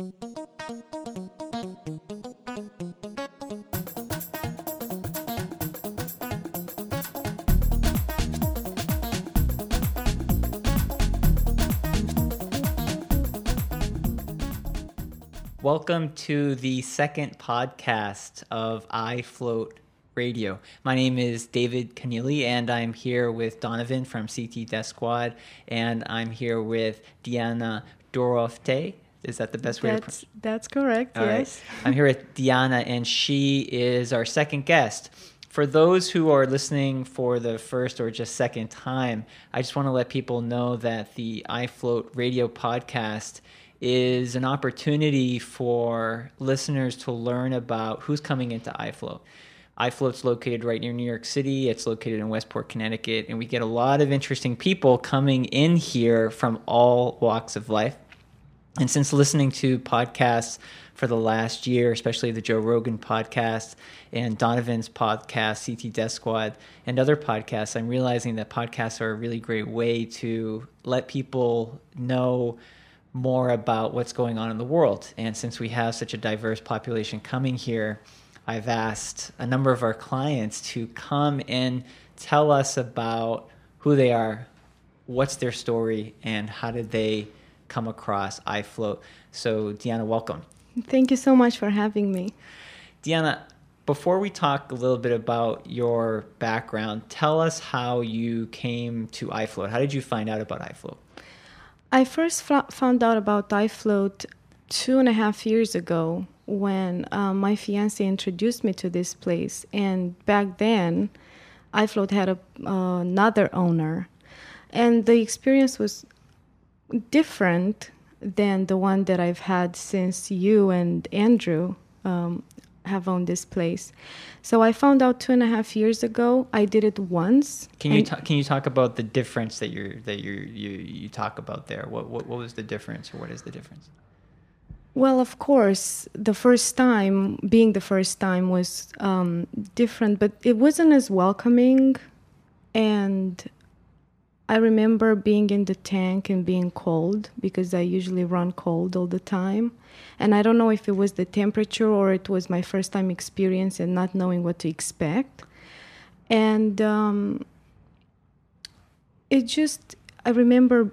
Welcome to the second podcast of I Float Radio. My name is David Keneally, and I'm here with Donovan from CT Death Squad, and I'm here with Diana Doroftei. Is that the best way That's to that's correct. All right. yes. I'm here with Diana, and she is our second guest. For those who are listening for the first or just second time, I just want to let people know that the iFloat radio podcast is an opportunity for listeners to learn about who's coming into iFloat. iFloat's located right near New York City. It's located in Westport, Connecticut, and we get a lot of interesting people coming in here from all walks of life. And since listening to podcasts for the last year, especially the Joe Rogan podcast and Donovan's podcast, CT Death Squad, and other podcasts, I'm realizing that podcasts are a really great way to let people know more about what's going on in the world. And since we have such a diverse population coming here, I've asked a number of our clients to come and tell us about who they are, what's their story, and how did they come across iFloat. So, Deanna, welcome. Thank you so much for having me. Deanna, before we talk a little bit about your background, tell us how you came to iFloat. How did you find out about iFloat? I first found out about iFloat two and a half years ago when um, my fiance introduced me to this place. And back then, iFloat had a, uh, another owner. And the experience was different than the one that I've had since you and Andrew um, have owned this place. So I found out two and a half years ago. I did it once. Can you ta- can you talk about the difference that you're that you you you talk about there? What, what what was the difference, or what is the difference? Well, of course, the first time, being the first time, was um, different, but it wasn't as welcoming. And I remember being in the tank and being cold because I usually run cold all the time. And I don't know if it was the temperature or it was my first time experience and not knowing what to expect. And um, it just, I remember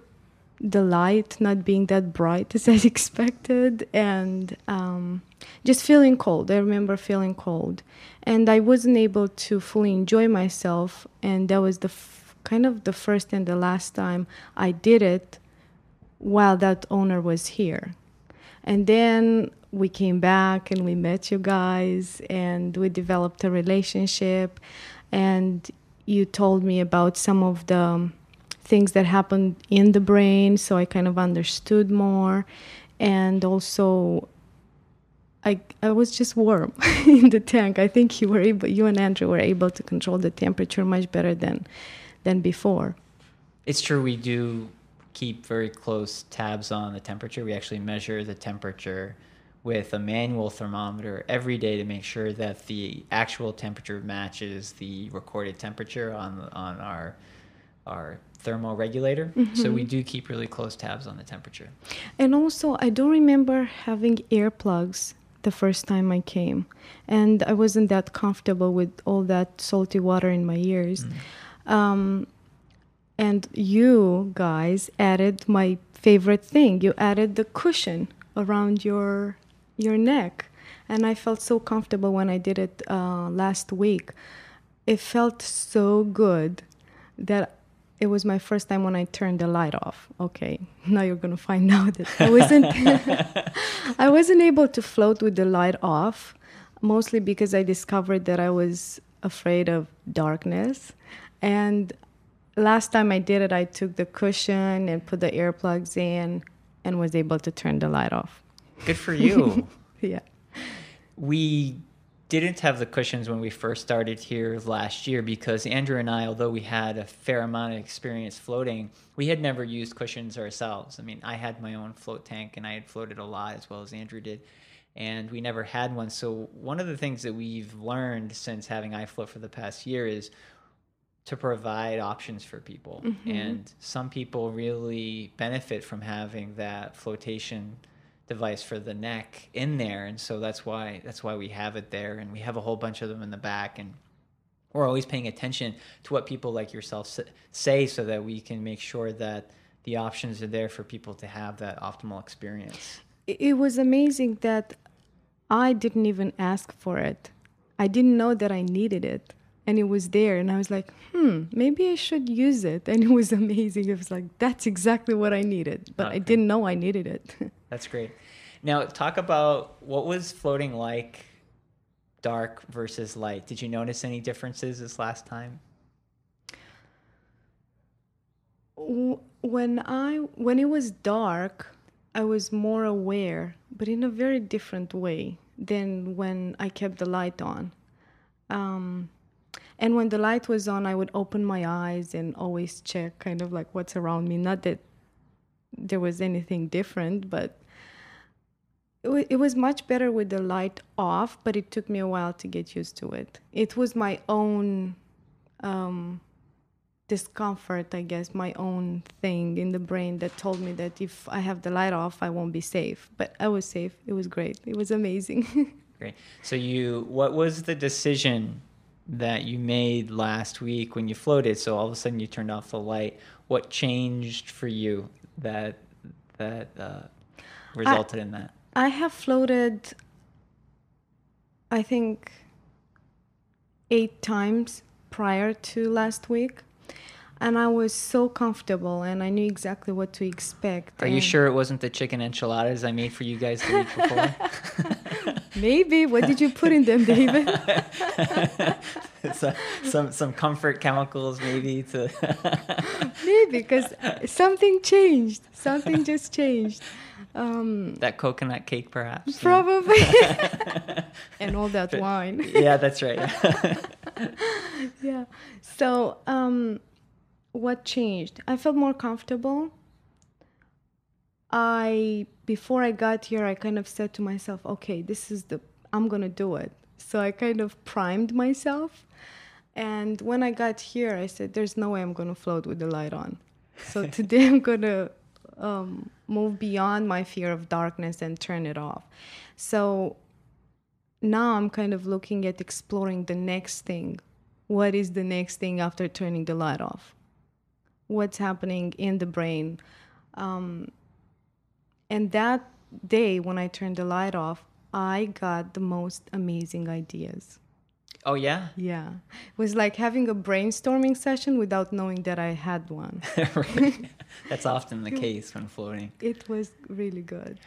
the light not being that bright as I expected, and um, just feeling cold. I remember feeling cold, and I wasn't able to fully enjoy myself. And that was the kind of the first and the last time I did it while that owner was here. And then we came back and we met you guys, and we developed a relationship. And you told me about some of the things that happened in the brain so i kind of understood more and also i i was just warm in the tank i think you were able you and andrew were able to control the temperature much better than than before It's true. We do keep very close tabs on the temperature. We actually measure the temperature with a manual thermometer every day to make sure that the actual temperature matches the recorded temperature on on our our thermoregulator. So mm-hmm. we do keep really close tabs on the temperature. And also, I don't remember having earplugs the first time I came, and I wasn't that comfortable with all that salty water in my ears. Mm. Um, and you guys added my favorite thing. You added the cushion around your your neck, and I felt so comfortable when I did it uh, last week. It felt so good that it was my first time when I turned the light off. Okay, now you're gonna find out that I wasn't I wasn't able to float with the light off, mostly because I discovered that I was afraid of darkness. And last time I did it, I took the cushion and put the earplugs in and was able to turn the light off. Good for you. Yeah. we didn't have the cushions when we first started here last year because Andrew and I, although we had a fair amount of experience floating, we had never used cushions ourselves. I mean, I had my own float tank and I had floated a lot as well as Andrew did. And we never had one. So, one of the things that we've learned since having iFloat for the past year is to provide options for people. Mm-hmm. And some people really benefit from having that flotation device for the neck in there, and so that's why that's why we have it there, and we have a whole bunch of them in the back, and we're always paying attention to what people like yourself say, so that we can make sure that the options are there for people to have that optimal experience. It was amazing that I didn't even ask for it. I didn't know that I needed it and it was there and i was like hmm maybe i should use it. And it was amazing. It was like that's exactly what i needed but okay. i didn't know i needed it. That's great. Now talk about what was floating like dark versus light. Did you notice any differences this last time? When i when it was dark i was more aware but in a very different way than when i kept the light on. Um, and when the light was on, I would open my eyes and always check kind of like what's around me. Not that there was anything different, but it, w- it was much better with the light off, but it took me a while to get used to it. It was my own um, discomfort, I guess, my own thing in the brain that told me that if I have the light off, I won't be safe. But I was safe. It was great. It was amazing. great. So you, what was the decision that you made last week when you floated. So all of a sudden you turned off the light. What changed for you that that uh, resulted I, in that? I have floated, I think, eight times prior to last week. And I was so comfortable and I knew exactly what to expect. Are you sure it wasn't the chicken enchiladas I made for you guys the week before? Maybe. What did you put in them, David? so, some some comfort chemicals, maybe to. maybe because something changed. Something just changed. Um, that coconut cake, perhaps. Probably. and all that but, wine. yeah, that's right. yeah. So, um, what changed? I felt more comfortable. I before I got here, I kind of said to myself, okay, this is the, I'm going to do it. So I kind of primed myself. And when I got here, I said, there's no way I'm going to float with the light on. So today I'm going to um, move beyond my fear of darkness and turn it off. So now I'm kind of looking at exploring the next thing. What is the next thing after turning the light off? What's happening in the brain? Um, and that day, when I turned the light off, I got the most amazing ideas. Oh, yeah? Yeah. It was like having a brainstorming session without knowing that I had one. That's often the case when floating. It was really good.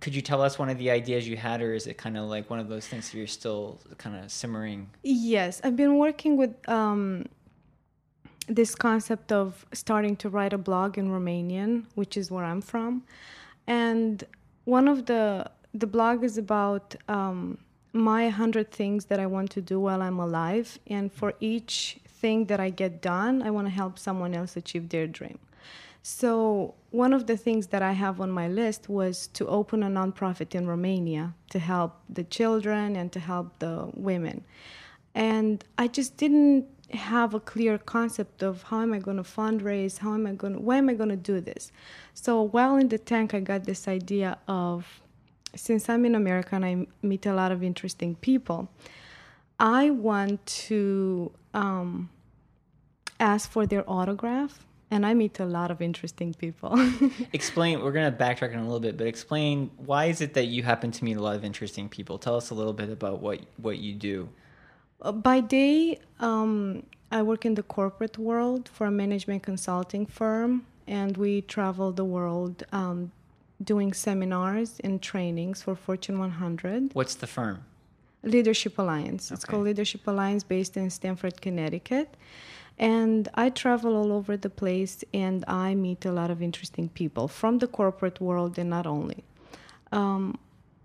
Could you tell us one of the ideas you had, or is it kind of like one of those things that you're still kind of simmering? Yes. I've been working with um, this concept of starting to write a blog in Romanian, which is where I'm from and one of the the blog is about um, my hundred things that I want to do while I'm alive, and for each thing that I get done, I want to help someone else achieve their dream. So one of the things that I have on my list was to open a nonprofit in Romania to help the children and to help the women. And I just didn't have a clear concept of how am I going to fundraise, how am I going why am I going to do this. So while in the tank, I got this idea of since I'm in America and I meet a lot of interesting people, I want to um, ask for their autograph. And I meet a lot of interesting people. explain, we're going to backtrack in a little bit, but explain why is it that you happen to meet a lot of interesting people? Tell us a little bit about what, what you do. Uh, by day, um, I work in the corporate world for a management consulting firm, and we travel the world um, doing seminars and trainings for Fortune 100. What's the firm? Leadership Alliance. Okay. It's called Leadership Alliance, based in Stamford, Connecticut. And I travel all over the place and I meet a lot of interesting people from the corporate world and not only. Um,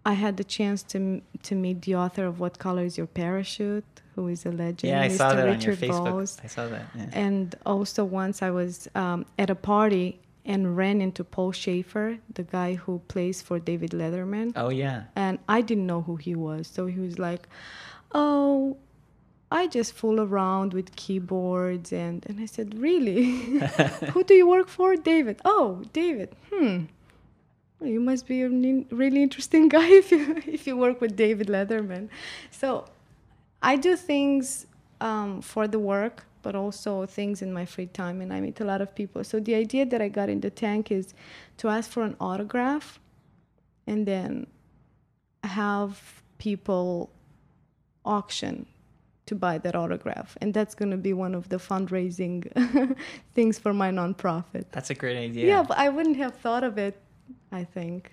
I had the chance to to meet the author of What Color Is Your Parachute, who is a legend. Yeah, I Mr. saw that Richard on your Facebook. Bolles. I saw that. Yeah. And also once I was um, at a party and ran into Paul Shaffer, the guy who plays for David Letterman. Oh yeah. And I didn't know who he was, so he was like, "Oh, I just fool around with keyboards and and I said, "Really? who do you work for?" David. Oh, David. Hmm you must be a really interesting guy if you if you work with David Letterman. So I do things um, for the work, but also things in my free time, and I meet a lot of people. So the idea that I got in the tank is to ask for an autograph, and then have people auction to buy that autograph and that's going to be one of the fundraising things for my nonprofit that's a great idea yeah but i wouldn't have thought of it I think,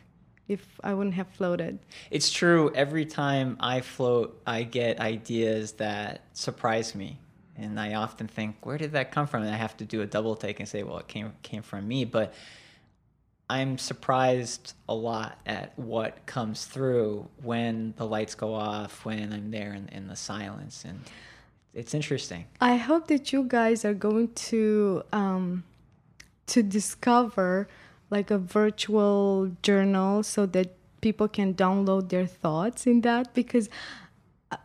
if I wouldn't have floated. It's true. Every time I float, I get ideas that surprise me. And I often think, where did that come from? And I have to do a double take and say, well, it came came from me. But I'm surprised a lot at what comes through when the lights go off, when I'm there in, in the silence. And it's interesting. I hope that you guys are going to um, to discover like a virtual journal so that people can download their thoughts in that because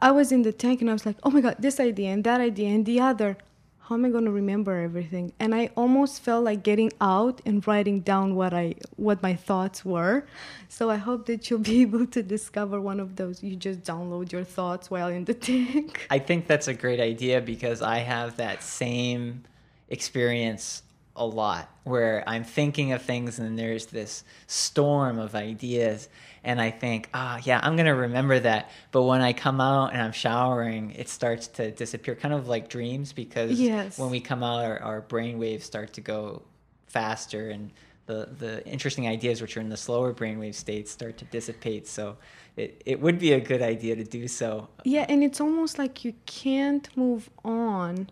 I was in the tank and I was like, oh my God, this idea and that idea and the other. How am I going to remember everything? And I almost felt like getting out and writing down what I what my thoughts were. So I hope that you'll be able to discover one of those. You just download your thoughts while in the tank. I think that's a great idea because I have that same experience a lot where I'm thinking of things and there's this storm of ideas and I think, ah, oh, yeah, I'm going to remember that. But when I come out and I'm showering, it starts to disappear, kind of like dreams because yes. when we come out, our, our brain waves start to go faster and the, the interesting ideas which are in the slower brainwave states start to dissipate. So it, it would be a good idea to do so. Yeah, and it's almost like you can't move on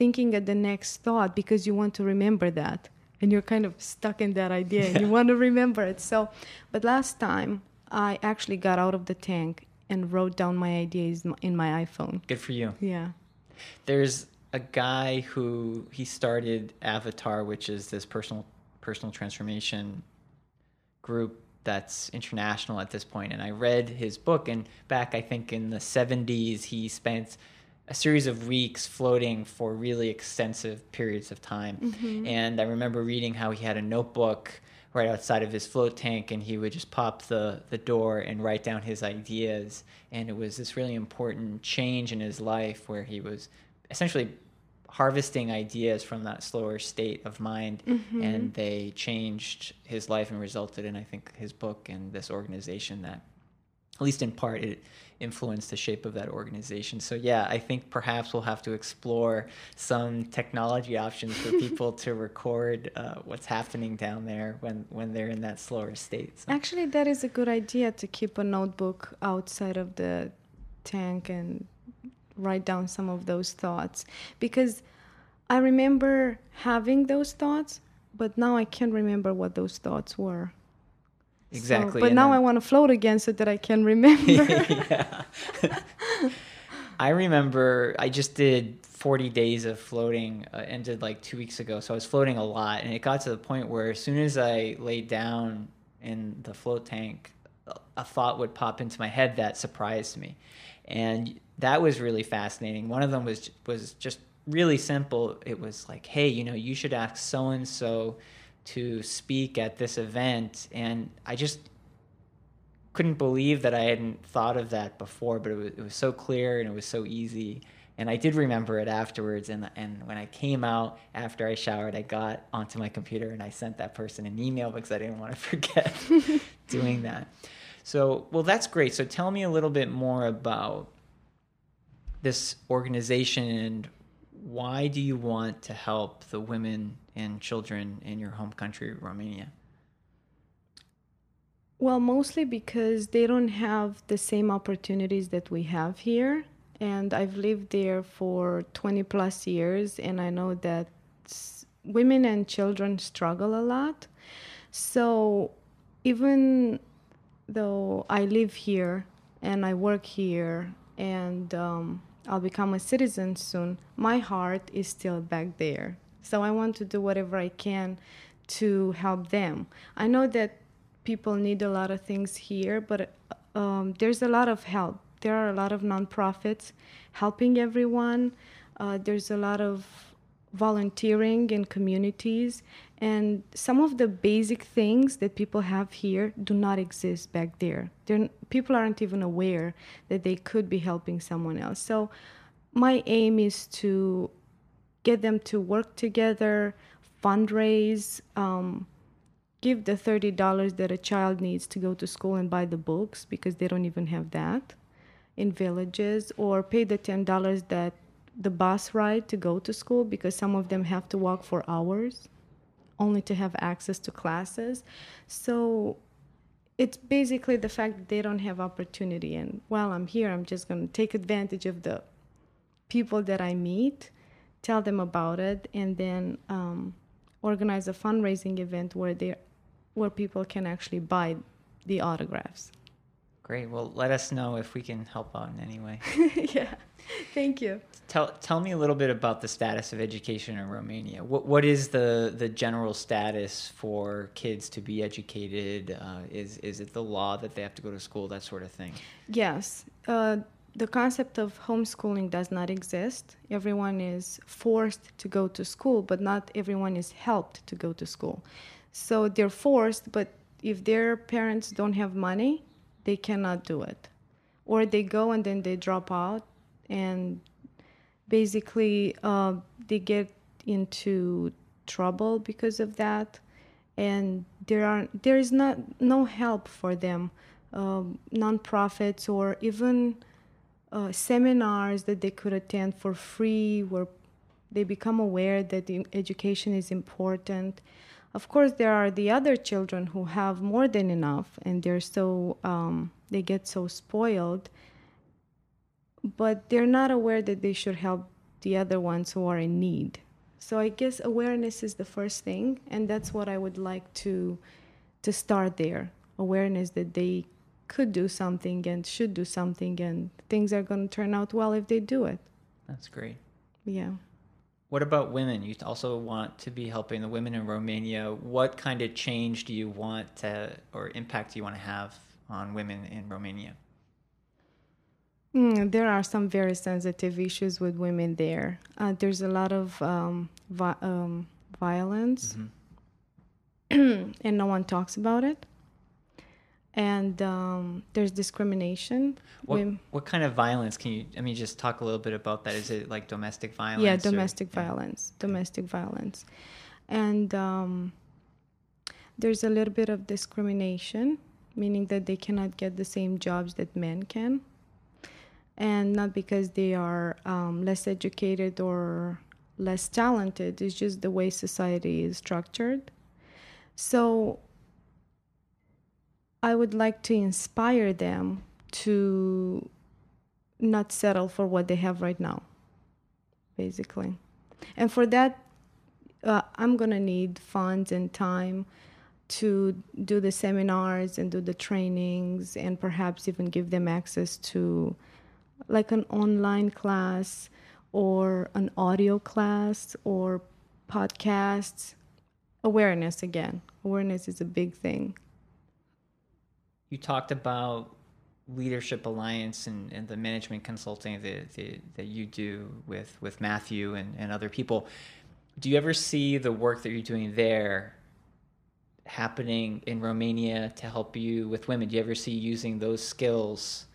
thinking at the next thought because you want to remember that. And you're kind of stuck in that idea. And you want to remember it. So but last time i actually got out of the tank and wrote down my ideas in my iphone. Good for you. Yeah. There's a guy who he started avatar which is this personal personal transformation group that's international at this point. And i read his book and back i think in the 70s he spent a series of weeks floating for really extensive periods of time. Mm-hmm. And I remember reading how he had a notebook right outside of his float tank and he would just pop the, the door and write down his ideas. And it was this really important change in his life where he was essentially harvesting ideas from that slower state of mind mm-hmm. and they changed his life and resulted in i think his book and this organization that at least in part it influenced the shape of that organization. So yeah, I think perhaps we'll have to explore some technology options for people to record uh, what's happening down there when when they're in that slower state. So. Actually, that is a good idea to keep a notebook outside of the tank and write down some of those thoughts because I remember having those thoughts, but now I can't remember what those thoughts were. Exactly. So, but now then, I want to float again so that I can remember. yeah. I remember I just did 40 days of floating, uh, ended like two weeks ago. So I was floating a lot. And it got to the point where as soon as I laid down in the float tank, a thought would pop into my head that surprised me. And that was really fascinating. One of them was was just really simple. It was like, hey, you know, you should ask so and so to speak at this event, and I just couldn't believe that I hadn't thought of that before. But it was, it was so clear and it was so easy, and I did remember it afterwards. And and when I came out after I showered, I got onto my computer and I sent that person an email because I didn't want to forget doing that. So, well, that's great. So, tell me a little bit more about this organization and why do you want to help the women and children in your home country, Romania? Well, mostly because they don't have the same opportunities that we have here. And I've lived there for 20 plus years, and I know that women and children struggle a lot. So even though I live here and I work here and um, I'll become a citizen soon, my heart is still back there. So I want to do whatever I can to help them. I know that people need a lot of things here, but um, there's a lot of help. There are a lot of nonprofits helping everyone. Uh, there's a lot of volunteering in communities, And some of the basic things that people have here do not exist back there. They're, people aren't even aware that they could be helping someone else. So, my aim is to get them to work together, fundraise, um, give the $30 that a child needs to go to school and buy the books because they don't even have that in villages, or pay the $10 that the bus ride to go to school because some of them have to walk for hours only to have access to classes. So it's basically the fact that they don't have opportunity. And while I'm here, I'm just going to take advantage of the people that I meet, tell them about it, and then um, organize a fundraising event where they where people can actually buy the autographs. Great. Well, let us know if we can help out in any way. yeah. Thank you. Tell tell me a little bit about the status of education in Romania. What what is the the general status for kids to be educated? Uh, is is it the law that they have to go to school, that sort of thing? Yes. Uh, the concept of homeschooling does not exist. Everyone is forced to go to school, but not everyone is helped to go to school. So they're forced, but if their parents don't have money, they cannot do it. Or they go and then they drop out, and basically uh, they get into trouble because of that. And there are there is not no help for them, um, nonprofits or even uh, seminars that they could attend for free, where they become aware that education is important. Of course, there are the other children who have more than enough, and they're so um, they get so spoiled, but they're not aware that they should help the other ones who are in need. So I guess awareness is the first thing, and that's what I would like to to start there. Awareness that they could do something and should do something, and things are going to turn out well if they do it. That's great. Yeah. What about women? You also want to be helping the women in Romania. What kind of change do you want to, or impact do you want to have on women in Romania? Mm, there are some very sensitive issues with women there. Uh, there's a lot of um, vi- um, violence, mm-hmm. and no one talks about it. And um, there's discrimination. What, what kind of violence can you? I mean, just talk a little bit about that. Is it like domestic violence? Yeah, domestic or, violence. Yeah. Domestic violence, and um, there's a little bit of discrimination, meaning that they cannot get the same jobs that men can and not because they are um, less educated or less talented it's just the way society is structured so i would like to inspire them to not settle for what they have right now basically and for that uh, i'm going to need funds and time to do the seminars and do the trainings and perhaps even give them access to like an online class or an audio class or podcasts. Awareness again. Awareness is a big thing. You talked about Leadership Alliance and, and the management consulting that, that, that you do with, with Matthew and, and other people. Do you ever see the work that you're doing there happening in Romania to help you with women? Do you ever see using those skills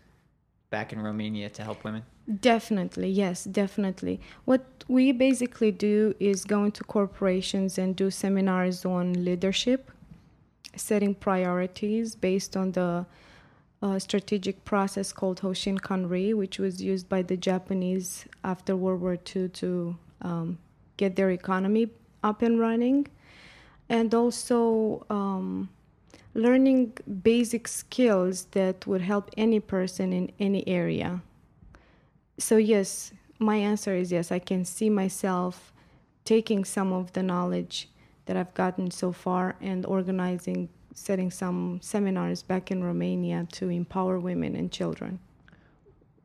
back in Romania to help women? Definitely, yes, definitely. What we basically do is go into corporations and do seminars on leadership, setting priorities based on the uh, strategic process called Hoshin Kanri, which was used by the Japanese after World War II to um, get their economy up and running. And also, um, learning basic skills that would help any person in any area. So, yes, my answer is yes. I can see myself taking some of the knowledge that I've gotten so far and organizing, setting some seminars back in Romania to empower women and children.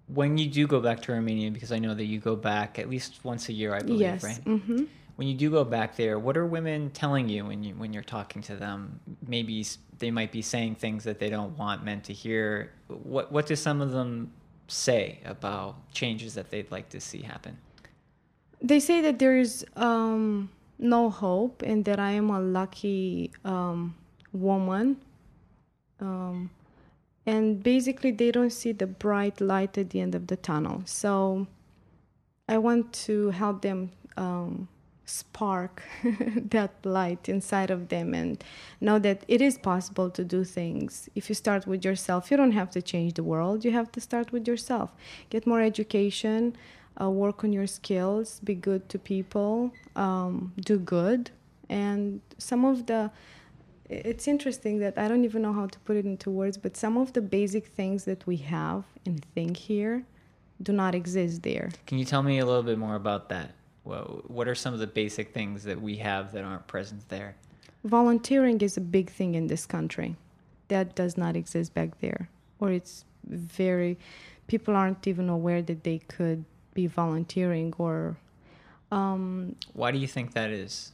When you do go back to Romania, because I know that you go back at least once a year, I believe, yes. right? Mm-hmm when you do go back there, what are women telling you when you when you're talking to them? Maybe they might be saying things that they don't want men to hear. What what do some of them say about changes that they'd like to see happen? They say that there is um, no hope and that I am a lucky um, woman. Um, and basically, they don't see the bright light at the end of the tunnel. So I want to help them um, spark that light inside of them and know that it is possible to do things. If you start with yourself, you don't have to change the world, you have to start with yourself. Get more education, uh, work on your skills, be good to people, um, do good. And some of the it's interesting that I don't even know how to put it into words, but some of the basic things that we have and think here do not exist there. Can you tell me a little bit more about that? What are some of the basic things that we have that aren't present there? Volunteering is a big thing in this country. That does not exist back there. Or it's very, people aren't even aware that they could be volunteering or. Um, Why do you think that is?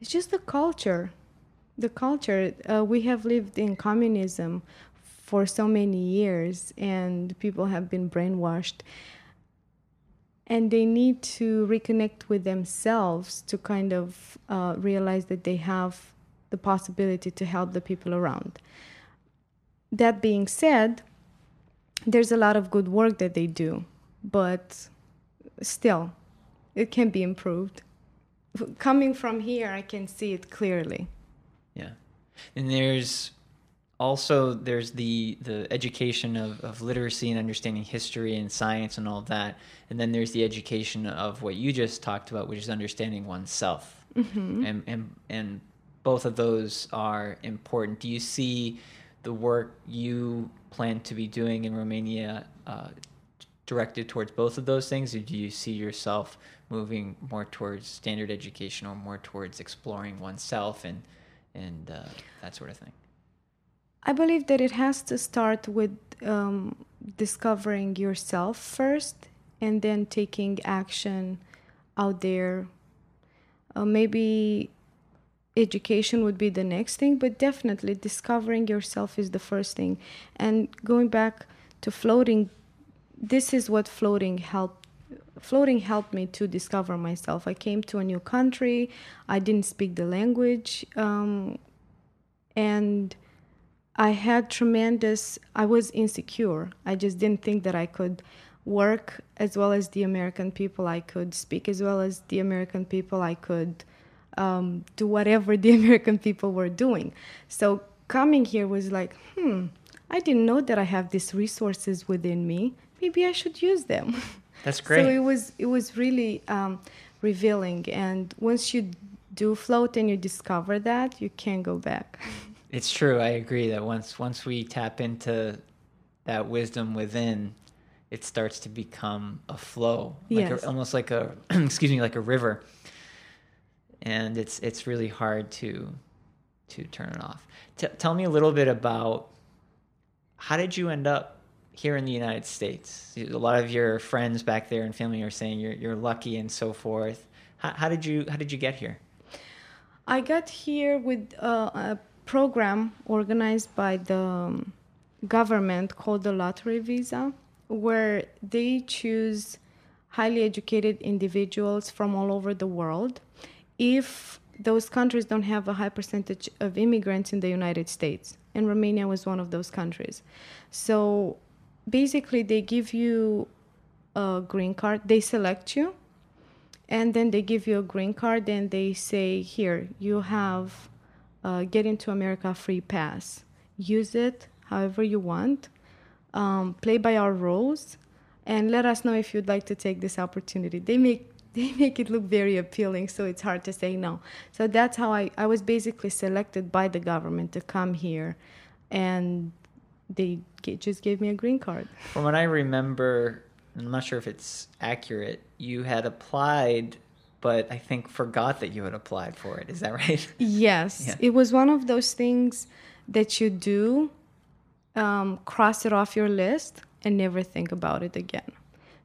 It's just the culture the culture. Uh, we have lived in communism for so many years, and people have been brainwashed. And they need to reconnect with themselves to kind of uh, realize that they have the possibility to help the people around. That being said, there's a lot of good work that they do, but still, it can be improved. Coming from here, I can see it clearly. Yeah, and there's also there's the the education of, of literacy and understanding history and science and all of that, and then there's the education of what you just talked about, which is understanding oneself, mm-hmm. and and and both of those are important. Do you see the work you plan to be doing in Romania uh, directed towards both of those things, or do you see yourself moving more towards standard education or more towards exploring oneself and and uh, that sort of thing? I believe that it has to start with um, discovering yourself first and then taking action out there. Uh, maybe education would be the next thing, but definitely discovering yourself is the first thing. And going back to floating, this is what floating helped floating helped me to discover myself. I came to a new country. I didn't speak the language, um, and I had tremendous. I was insecure. I just didn't think that I could work as well as the American people. I could speak as well as the American people. I could um, do whatever the American people were doing. So coming here was like, hmm. I didn't know that I have these resources within me. Maybe I should use them. That's great. So it was it was really um, revealing, and once you do float and you discover that, you can't go back. It's true. I agree that once once we tap into that wisdom within, it starts to become a flow, like yes. a, almost like a excuse me, like a river. And it's it's really hard to to turn it off. T- tell me a little bit about how did you end up here in the United States? A lot of your friends back there and family are saying you're you're lucky and so forth. How, how did you how did you get here? I got here with uh, a program organized by the um, government called the lottery visa, where they choose highly educated individuals from all over the world. If those countries don't have a high percentage of immigrants in the United States, and Romania was one of those countries. So basically they give you a green card they select you and then they give you a green card and they say here you have uh, get into america free pass. Use it however you want. Um, play by our rules and let us know if you'd like to take this opportunity. They make they make it look very appealing so it's hard to say no. So that's how i, I was basically selected by the government to come here and they just gave me a green card. From what I remember, I'm not sure if it's accurate. You had applied, but I think forgot that you had applied for it. Is that right? Yes, yeah. it was one of those things that you do, um, cross it off your list, and never think about it again.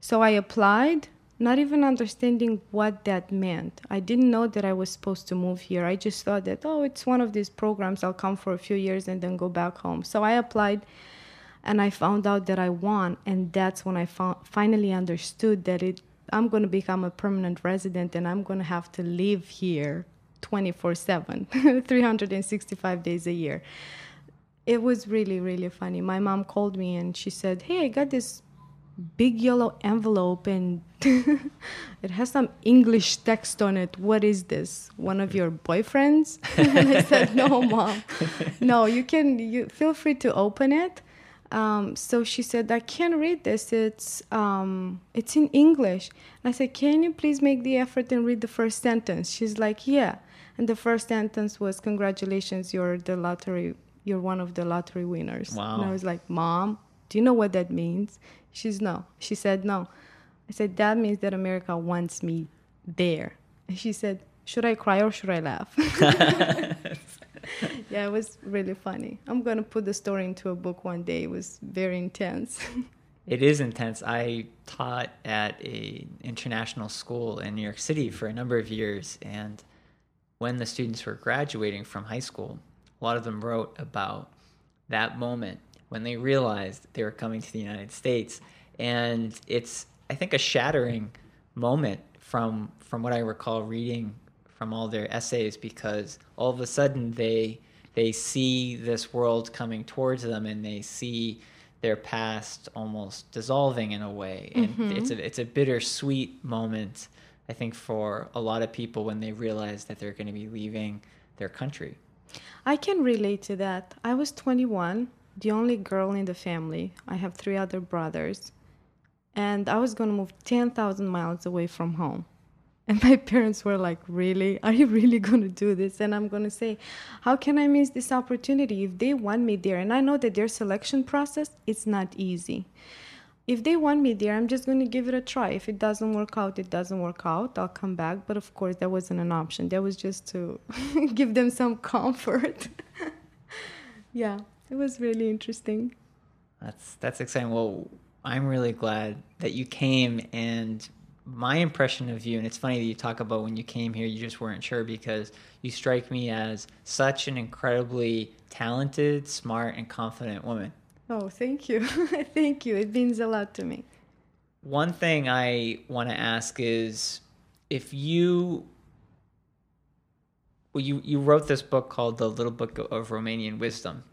So I applied, not even understanding what that meant. I didn't know that I was supposed to move here. I just thought that, oh, it's one of these programs. I'll come for a few years and then go back home. So I applied and I found out that I won. And that's when I finally understood that it, I'm going to become a permanent resident and I'm going to have to live here 24 7, 365 days a year. It was really, really funny. My mom called me and she said, Hey, I got this big yellow envelope and it has some English text on it. What is this? One of your boyfriends? and I said, No, mom. No, you can you feel free to open it. Um, so she said, I can't read this. It's um, it's in English. And I said, Can you please make the effort and read the first sentence? She's like, Yeah. And the first sentence was, Congratulations, you're the lottery you're one of the lottery winners. Wow. And I was like, Mom, do you know what that means? She's no. She said no. I said, That means that America wants me there. And she said, Should I cry or should I laugh? yeah, it was really funny. I'm going to put the story into a book one day. It was very intense. It is intense. I taught at a international school in New York City for a number of years, and when the students were graduating from high school, a lot of them wrote about that moment when they realized they were coming to the United States, and it's I think a shattering moment from from what I recall reading from all their essays because all of a sudden they they see this world coming towards them and they see their past almost dissolving in a way and mm-hmm. it's a it's a bittersweet moment I think for a lot of people when they realize that they're going to be leaving their country. I can relate to that. I was 21, the only girl in the family. I have three other brothers. And I was going to move 10,000 miles away from home. And my parents were like, Really? Are you really going to do this? And I'm going to say, How can I miss this opportunity if they want me there? And I know that their selection process is not easy. If they want me there, I'm just going to give it a try. If it doesn't work out, it doesn't work out. I'll come back. But of course, that wasn't an option. That was just to give them some comfort. yeah, it was really interesting. That's that's exciting. Well, I'm really glad that you came and my impression of you, and it's funny that you talk about when you came here, you just weren't sure because you strike me as such an incredibly talented, smart, and confident woman. Oh, thank you. thank you. It means a lot to me. One thing I want to ask is if you well you you wrote this book called The Little Book of Romanian Wisdom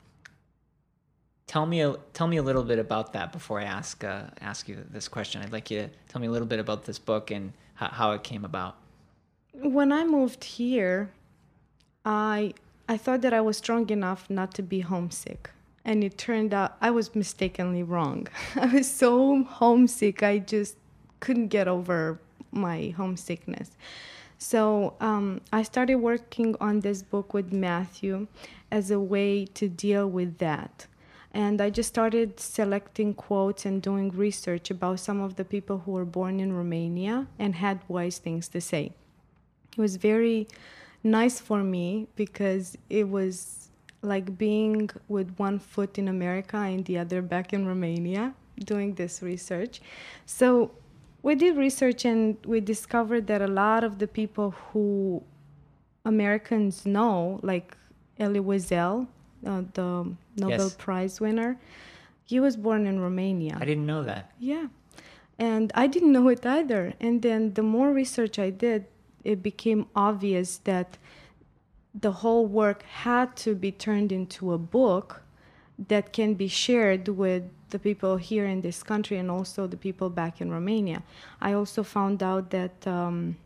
tell me a, tell me a little bit about that before I ask uh, ask you this question. I'd like you to tell me a little bit about this book and how, how it came about. When I moved here, I I thought that I was strong enough not to be homesick, and it turned out I was mistakenly wrong. I was so homesick, I just couldn't get over my homesickness. So um, I started working on this book with Matthew as a way to deal with that and I just started selecting quotes and doing research about some of the people who were born in Romania and had wise things to say. It was very nice for me because it was like being with one foot in America and the other back in Romania doing this research. So we did research and we discovered that a lot of the people who Americans know, like Elie Wiesel, uh, the Nobel yes. Prize winner. He was born in Romania. I didn't know that. Yeah. And I didn't know it either. And then the more research I did, it became obvious that the whole work had to be turned into a book that can be shared with the people here in this country and also the people back in Romania. I also found out that um,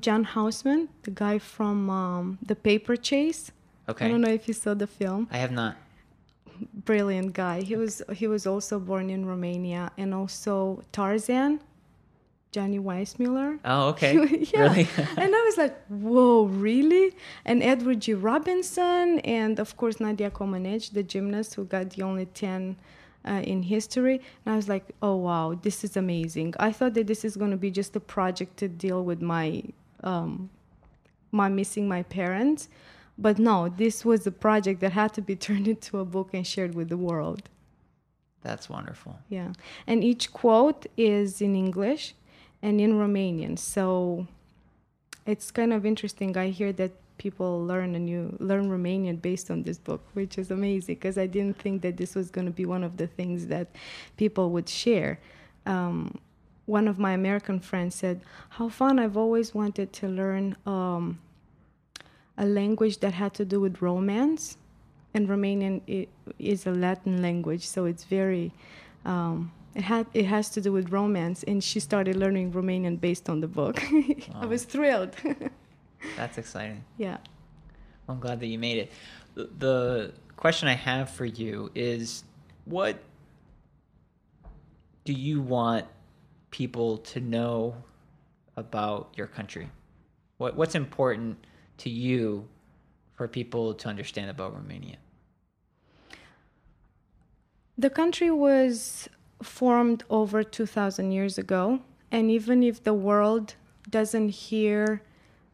John Houseman, the guy from um, The Paper Chase, Okay. I don't know if you saw the film. I have not. Brilliant guy. He was he was also born in Romania, and also Tarzan, Johnny Weissmuller. Oh, okay. yeah. Really? and I was like, whoa, really? And Edward G. Robinson, and of course Nadia Comaneci, the gymnast who got the only ten. Uh, in history, and I was like, "Oh wow, this is amazing!" I thought that this is going to be just a project to deal with my um, my missing my parents, but no, this was a project that had to be turned into a book and shared with the world. That's wonderful. Yeah. And each quote is in English and in Romanian. So it's kind of interesting. I hear that people learn a new learn Romanian based on this book, which is amazing because I didn't think that this was going to be one of the things that people would share. Um, one of my American friends said, "How fun! I've always wanted to learn um, a language that had to do with romance." And Romanian is a Latin language, so it's very um, it had it has to do with romance, and she started learning Romanian based on the book. Wow. I was thrilled. That's exciting. Yeah. I'm glad that you made it. The, the question I have for you is, what do you want people to know about your country? What what's important to you for people to understand about Romania? The country was formed over 2000 years ago and even if the world doesn't hear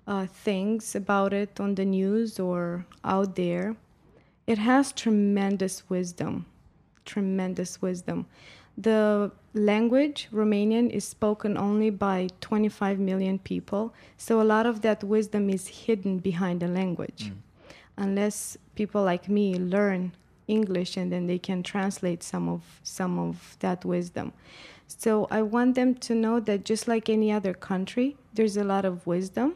uh, things about it on the news or out there it has tremendous wisdom tremendous wisdom the language romanian is spoken only by 25 million people so a lot of that wisdom is hidden behind the language mm. unless people like me learn English and then they can translate some of some of that wisdom. So I want them to know that just like any other country, there's a lot of wisdom,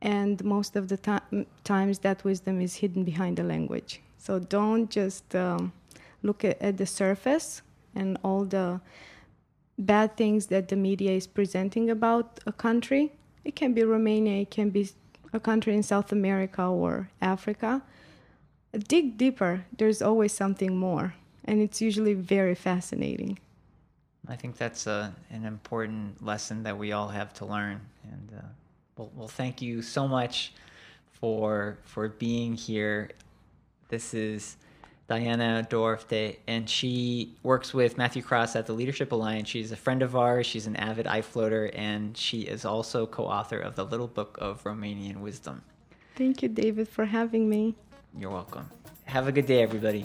and most of the time, times that wisdom is hidden behind the language. So don't just um, look at, at the surface and all the bad things that the media is presenting about a country. It can be Romania, it can be a country in South America or Africa dig deeper, there's always something more, and it's usually very fascinating. I think that's a, an important lesson that we all have to learn. And uh, well, well, thank you so much for for being here. This is Diana Doroftei, and she works with Matthew Cross at the Leadership Alliance. She's a friend of ours. She's an avid iFloater, and she is also co-author of the Little Book of Romanian Wisdom. Thank you, David, for having me. You're welcome. Have a good day, everybody.